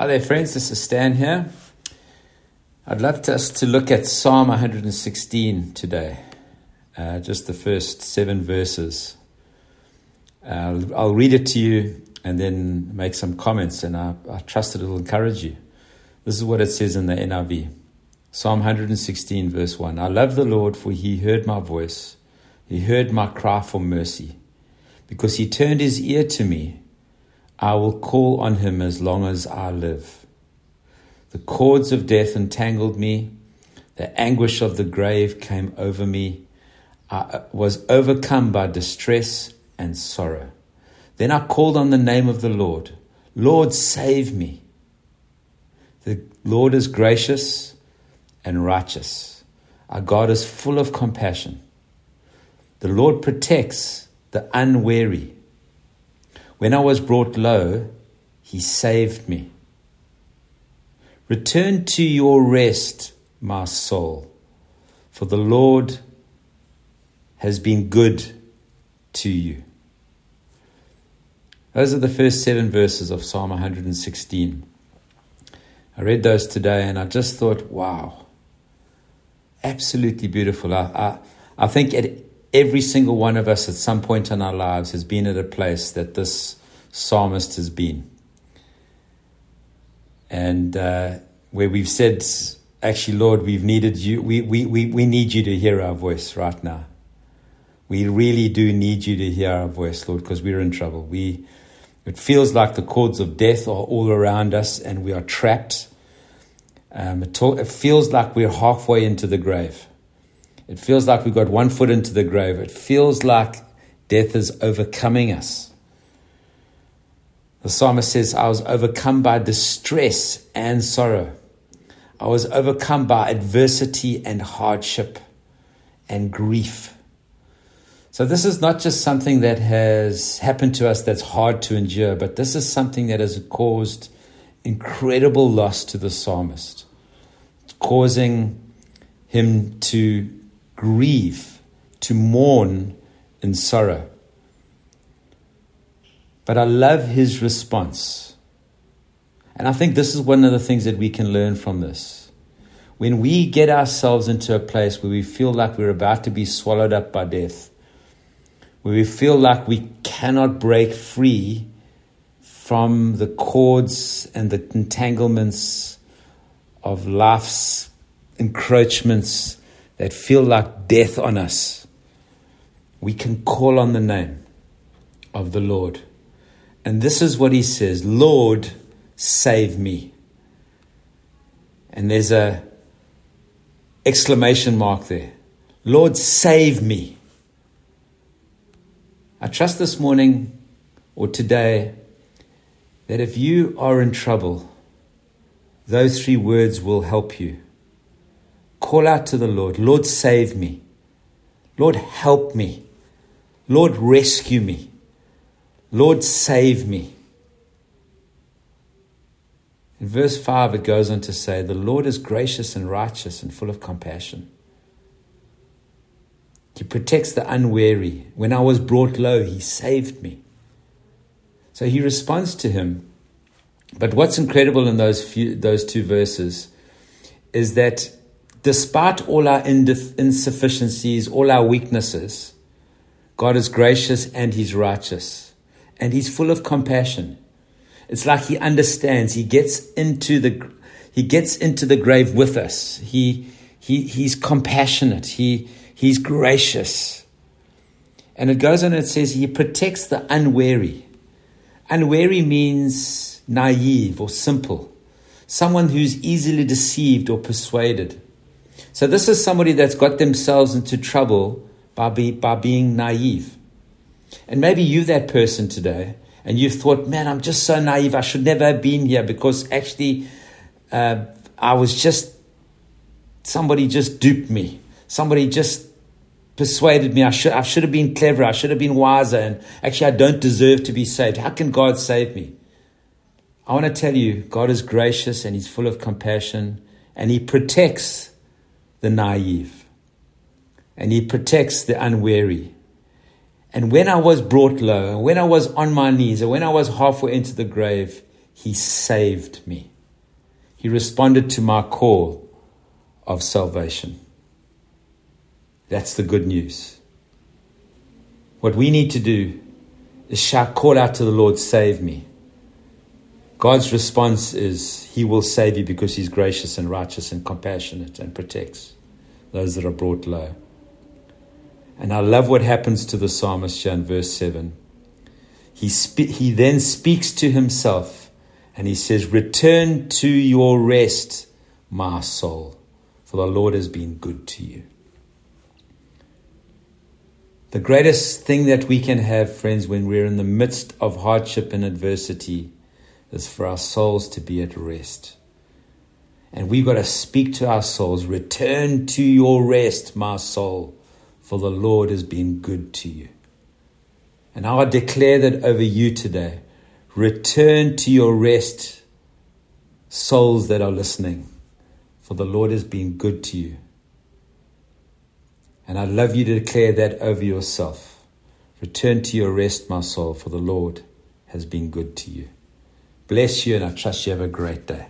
Hi there, friends. This is Stan here. I'd love to, us to look at Psalm 116 today, uh, just the first seven verses. Uh, I'll read it to you and then make some comments, and I, I trust it will encourage you. This is what it says in the NIV Psalm 116, verse 1. I love the Lord, for he heard my voice, he heard my cry for mercy. Because he turned his ear to me, I will call on him as long as I live. The cords of death entangled me, the anguish of the grave came over me. I uh, was overcome by distress and sorrow. Then I called on the name of the Lord. Lord, save me. The Lord is gracious and righteous. Our God is full of compassion. The Lord protects the unwary. When I was brought low, he saved me. Return to your rest, my soul, for the Lord has been good to you. Those are the first seven verses of Psalm 116. I read those today and I just thought, wow, absolutely beautiful. I, I, I think at every single one of us at some point in our lives has been at a place that this psalmist has been. And uh, where we've said, actually, Lord, we've needed you, we, we, we, we need you to hear our voice right now. We really do need you to hear our voice, Lord, because we're in trouble. We, it feels like the cords of death are all around us and we are trapped. Um, it, it feels like we're halfway into the grave. It feels like we've got one foot into the grave. It feels like death is overcoming us. The psalmist says, I was overcome by distress and sorrow. I was overcome by adversity and hardship and grief. So, this is not just something that has happened to us that's hard to endure, but this is something that has caused incredible loss to the psalmist, causing him to grieve, to mourn in sorrow. But I love his response. And I think this is one of the things that we can learn from this. When we get ourselves into a place where we feel like we're about to be swallowed up by death, where we feel like we cannot break free from the cords and the entanglements of life's encroachments that feel like death on us, we can call on the name of the Lord. And this is what he says Lord, save me. And there's a exclamation mark there. Lord, save me. I trust this morning or today that if you are in trouble, those three words will help you. Call out to the Lord Lord, save me. Lord, help me. Lord, rescue me. Lord, save me. In verse 5, it goes on to say, The Lord is gracious and righteous and full of compassion. He protects the unwary. When I was brought low, He saved me. So he responds to him. But what's incredible in those, few, those two verses is that despite all our insufficiencies, all our weaknesses, God is gracious and He's righteous. And He's full of compassion. It's like He understands. He gets into the, he gets into the grave with us. He, he, he's compassionate. He, he's gracious. And it goes on and it says, He protects the unwary. Unwary means naive or simple, someone who's easily deceived or persuaded. So this is somebody that's got themselves into trouble by, be, by being naive. And maybe you're that person today, and you've thought, man, I'm just so naive. I should never have been here because actually uh, I was just, somebody just duped me. Somebody just persuaded me. I should, I should have been clever. I should have been wiser. And actually, I don't deserve to be saved. How can God save me? I want to tell you, God is gracious and He's full of compassion and He protects the naive, and he protects the unwary. And when I was brought low, and when I was on my knees, and when I was halfway into the grave, He saved me. He responded to my call of salvation. That's the good news. What we need to do is shout, call out to the Lord, save me. God's response is, He will save you because He's gracious and righteous and compassionate and protects those that are brought low. And I love what happens to the psalmist here in verse 7. He, spe- he then speaks to himself and he says, Return to your rest, my soul, for the Lord has been good to you. The greatest thing that we can have, friends, when we're in the midst of hardship and adversity is for our souls to be at rest. And we've got to speak to our souls Return to your rest, my soul, for the Lord has been good to you. And I declare that over you today. Return to your rest, souls that are listening, for the Lord has been good to you. And I'd love you to declare that over yourself. Return to your rest, my soul, for the Lord has been good to you. Bless you, and I trust you have a great day.